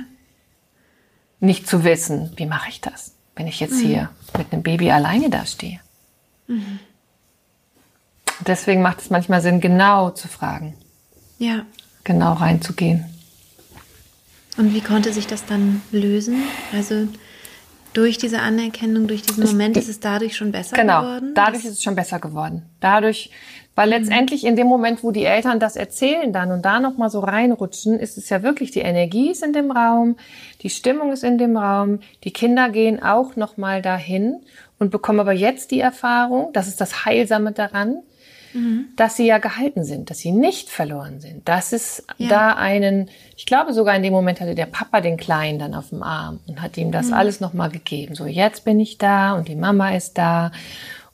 nicht zu wissen, wie mache ich das, wenn ich jetzt mhm. hier mit einem Baby alleine dastehe. Mhm. Deswegen macht es manchmal Sinn, genau zu fragen. Ja. Genau reinzugehen. Und wie konnte sich das dann lösen? Also durch diese Anerkennung, durch diesen Moment ist es dadurch schon besser genau, geworden? Genau, dadurch ist es schon besser geworden. Dadurch, weil letztendlich in dem Moment, wo die Eltern das erzählen dann und da nochmal so reinrutschen, ist es ja wirklich, die Energie ist in dem Raum, die Stimmung ist in dem Raum, die Kinder gehen auch nochmal dahin und bekommen aber jetzt die Erfahrung, das ist das Heilsame daran, mhm. dass sie ja gehalten sind, dass sie nicht verloren sind. Dass es ja. da einen, ich glaube sogar in dem Moment hatte der Papa den Kleinen dann auf dem Arm und hat ihm das mhm. alles nochmal gegeben. So, jetzt bin ich da und die Mama ist da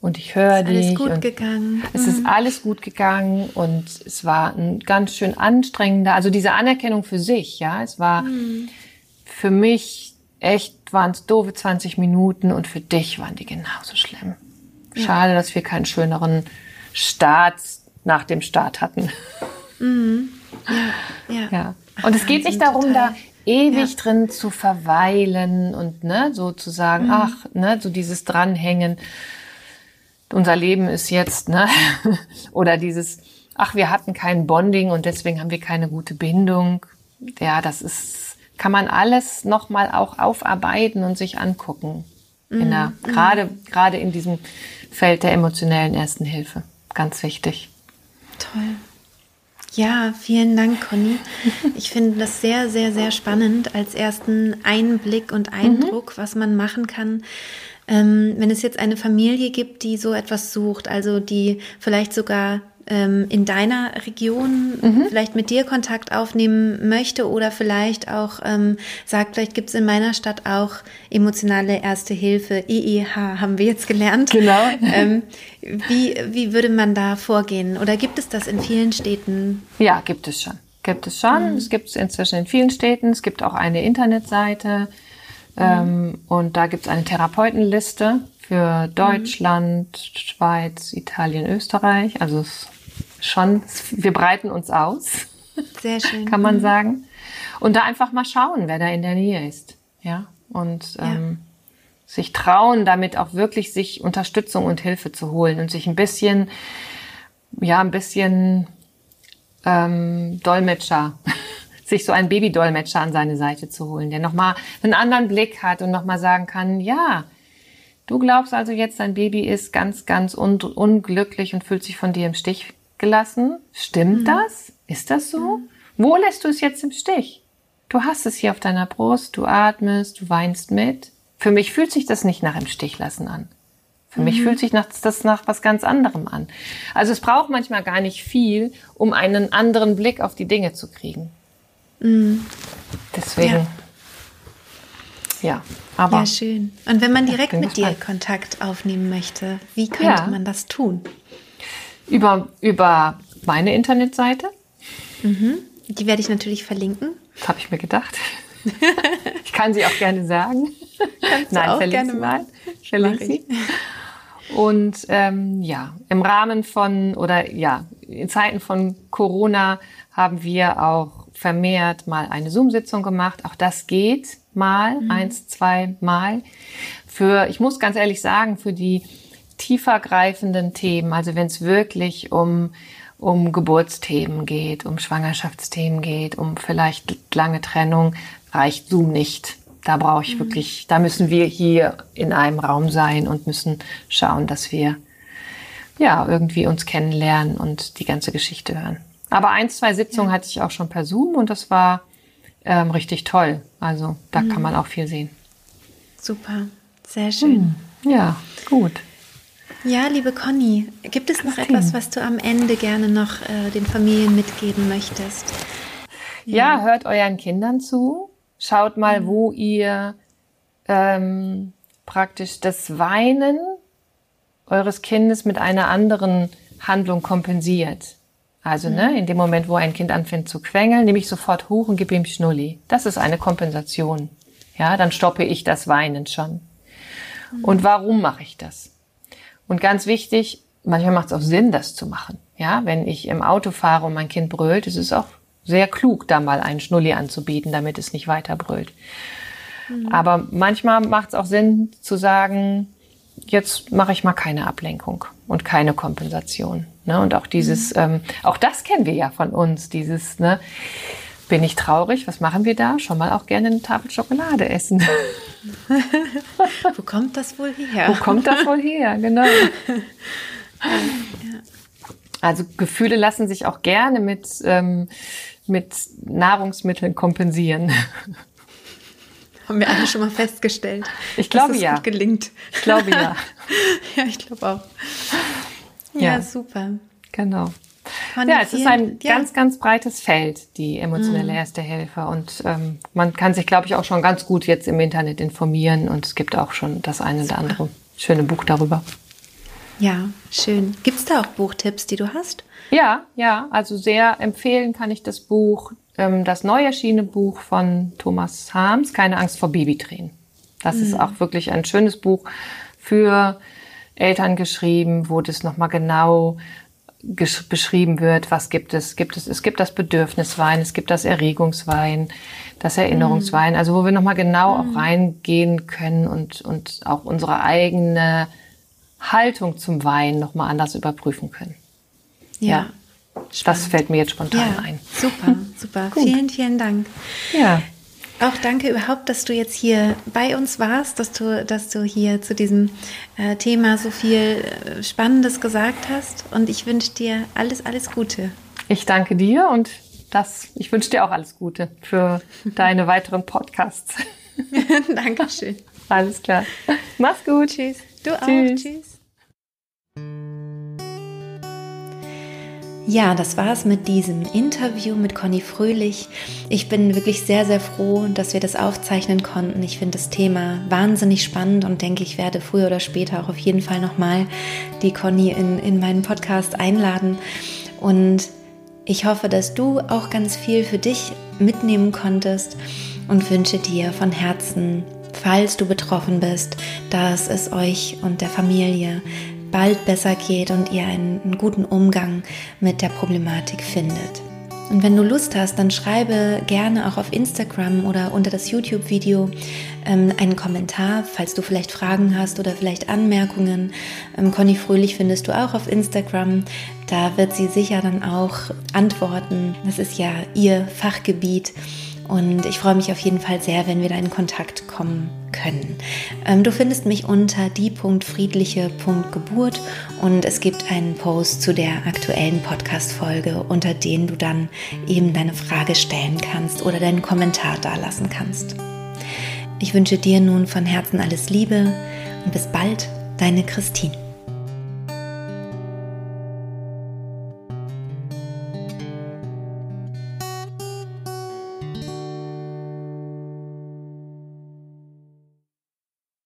und ich höre dich. Alles gut gegangen. Es ist mhm. alles gut gegangen und es war ein ganz schön anstrengender, also diese Anerkennung für sich, ja, es war mhm. für mich echt waren es doofe 20 Minuten und für dich waren die genauso schlimm. Schade, ja. dass wir keinen schöneren Start nach dem Start hatten. Mhm. Ja, ja. ja. Und es geht nicht darum, total. da ewig ja. drin zu verweilen und ne, sozusagen, mhm. ach, ne, so dieses Dranhängen. Unser Leben ist jetzt, ne, oder dieses, ach, wir hatten kein Bonding und deswegen haben wir keine gute Bindung. Ja, das ist, kann man alles nochmal auch aufarbeiten und sich angucken. Mhm. In der, mhm. gerade, gerade in diesem Feld der emotionellen Ersten Hilfe ganz wichtig. Toll. Ja, vielen Dank, Conny. Ich finde das sehr, sehr, sehr spannend als ersten Einblick und Eindruck, mhm. was man machen kann, ähm, wenn es jetzt eine Familie gibt, die so etwas sucht, also die vielleicht sogar ähm, in deiner Region mhm. vielleicht mit dir Kontakt aufnehmen möchte oder vielleicht auch ähm, sagt, vielleicht gibt es in meiner Stadt auch emotionale Erste Hilfe, EEH haben wir jetzt gelernt. Genau. Ähm, wie, wie würde man da vorgehen? Oder gibt es das in vielen Städten? Ja, gibt es schon. Gibt es schon. Mhm. Es gibt es inzwischen in vielen Städten. Es gibt auch eine Internetseite. Mhm. Ähm, und da gibt es eine Therapeutenliste für Deutschland, Schweiz, Italien, Österreich. Also es schon, wir breiten uns aus. Sehr schön. Kann man mhm. sagen. Und da einfach mal schauen, wer da in der Nähe ist. Ja. Und ja. Ähm, sich trauen, damit auch wirklich sich Unterstützung und Hilfe zu holen und sich ein bisschen, ja, ein bisschen ähm, Dolmetscher, sich so einen Babydolmetscher an seine Seite zu holen, der nochmal einen anderen Blick hat und nochmal sagen kann, ja, du glaubst also jetzt, dein Baby ist ganz, ganz un unglücklich und fühlt sich von dir im Stich gelassen. Stimmt mhm. das? Ist das so? Mhm. Wo lässt du es jetzt im Stich? Du hast es hier auf deiner Brust, du atmest, du weinst mit. Für mich fühlt sich das nicht nach im Stich lassen an. Für mhm. mich fühlt sich das nach was ganz anderem an. Also es braucht manchmal gar nicht viel, um einen anderen Blick auf die Dinge zu kriegen. Mhm. Deswegen. Ja. ja. aber. Ja, schön. Und wenn man direkt mit dir Kontakt aufnehmen möchte, wie könnte ja. man das tun? Über, über meine Internetseite. Mhm. Die werde ich natürlich verlinken. Das habe ich mir gedacht. ich kann sie auch gerne sagen. Kannst Nein, auch gerne mal. Verlinke sie. Und ähm, ja, im Rahmen von oder ja, in Zeiten von Corona haben wir auch vermehrt mal eine Zoom-Sitzung gemacht. Auch das geht mal, mhm. eins, zwei Mal. Für, ich muss ganz ehrlich sagen, für die tiefergreifenden Themen, also wenn es wirklich um, um Geburtsthemen geht, um Schwangerschaftsthemen geht, um vielleicht lange Trennung, reicht Zoom nicht. Da brauche ich mhm. wirklich, da müssen wir hier in einem Raum sein und müssen schauen, dass wir ja irgendwie uns kennenlernen und die ganze Geschichte hören. Aber ein, zwei Sitzungen ja. hatte ich auch schon per Zoom und das war ähm, richtig toll. Also da mhm. kann man auch viel sehen. Super, sehr schön. Mhm. Ja, gut. Ja, liebe Conny, gibt es noch etwas, was du am Ende gerne noch äh, den Familien mitgeben möchtest? Ja. ja. hört euren Kindern zu. Schaut mal, mhm. wo ihr ähm, praktisch das Weinen eures Kindes mit einer anderen Handlung kompensiert. Also ne, mhm. ne, in dem Moment, wo ein Kind anfängt zu quengeln, nehme ich sofort hoch und gebe ihm Schnulli. Das ist eine Kompensation. Ja, dann stoppe ich das Weinen schon. Mhm. Und warum mache ich das? Und ganz wichtig, manchmal macht es auch Sinn, das zu machen. Ja, wenn ich im Auto fahre und mein Kind brüllt, ist es auch sehr klug, da mal einen Schnulli anzubieten, damit es nicht weiter brüllt. Mhm. Aber manchmal macht es auch Sinn zu sagen, jetzt mache ich mal keine Ablenkung und keine Kompensation. Ne? Und auch dieses, mhm. ähm, auch das kennen wir ja von uns, dieses, ne, bin ich traurig, was machen wir da? Schon mal auch gerne eine Tafel Schokolade essen. Wo kommt das wohl her? Wo kommt das wohl her, genau. Also Gefühle lassen sich auch gerne mit, ähm, mit Nahrungsmitteln kompensieren. Haben wir alle schon mal festgestellt. Ich glaube ja. Gut gelingt. Ich glaube ja. ja, ich glaube auch. Ja, ja, super. Genau. Von ja, es ist ein ja. ganz, ganz breites Feld, die emotionelle mhm. Erste Hilfe. Und ähm, man kann sich, glaube ich, auch schon ganz gut jetzt im Internet informieren. Und es gibt auch schon das eine oder andere schöne Buch darüber. Ja, schön. Gibt es da auch Buchtipps, die du hast? Ja, ja. Also sehr empfehlen kann ich das Buch ähm, das neu erschienene Buch von Thomas Harms, Keine Angst vor Babytränen. Das mhm. ist auch wirklich ein schönes Buch für Eltern geschrieben, wo das nochmal genau beschrieben wird, was gibt es? Gibt es, es gibt das Bedürfniswein, es gibt das Erregungswein, das Erinnerungswein, mhm. also wo wir nochmal genau mhm. auch reingehen können und, und auch unsere eigene Haltung zum Wein nochmal anders überprüfen können. Ja. ja. Das fällt mir jetzt spontan ja, ein. Super, super. vielen, vielen Dank. Ja. Auch danke überhaupt, dass du jetzt hier bei uns warst, dass du, dass du hier zu diesem Thema so viel äh, Spannendes gesagt hast. Und ich wünsche dir alles, alles Gute. Ich danke dir und das, ich wünsche dir auch alles Gute für deine weiteren Podcasts. Dankeschön. Alles klar. Mach's gut. Tschüss. Du auch. Tschüss. Ja, das war's mit diesem Interview mit Conny Fröhlich. Ich bin wirklich sehr, sehr froh, dass wir das aufzeichnen konnten. Ich finde das Thema wahnsinnig spannend und denke, ich werde früher oder später auch auf jeden Fall nochmal die Conny in, in meinen Podcast einladen. Und ich hoffe, dass du auch ganz viel für dich mitnehmen konntest und wünsche dir von Herzen, falls du betroffen bist, dass es euch und der Familie bald besser geht und ihr einen, einen guten Umgang mit der Problematik findet. Und wenn du Lust hast, dann schreibe gerne auch auf Instagram oder unter das YouTube-Video ähm, einen Kommentar, falls du vielleicht Fragen hast oder vielleicht Anmerkungen. Ähm, Conny Fröhlich findest du auch auf Instagram. Da wird sie sicher dann auch antworten. Das ist ja ihr Fachgebiet. Und ich freue mich auf jeden Fall sehr, wenn wir da in Kontakt kommen können. Ähm, du findest mich unter die.friedliche.geburt und es gibt einen Post zu der aktuellen Podcast-Folge, unter den du dann eben deine Frage stellen kannst oder deinen Kommentar dalassen kannst. Ich wünsche dir nun von Herzen alles Liebe und bis bald, deine Christine.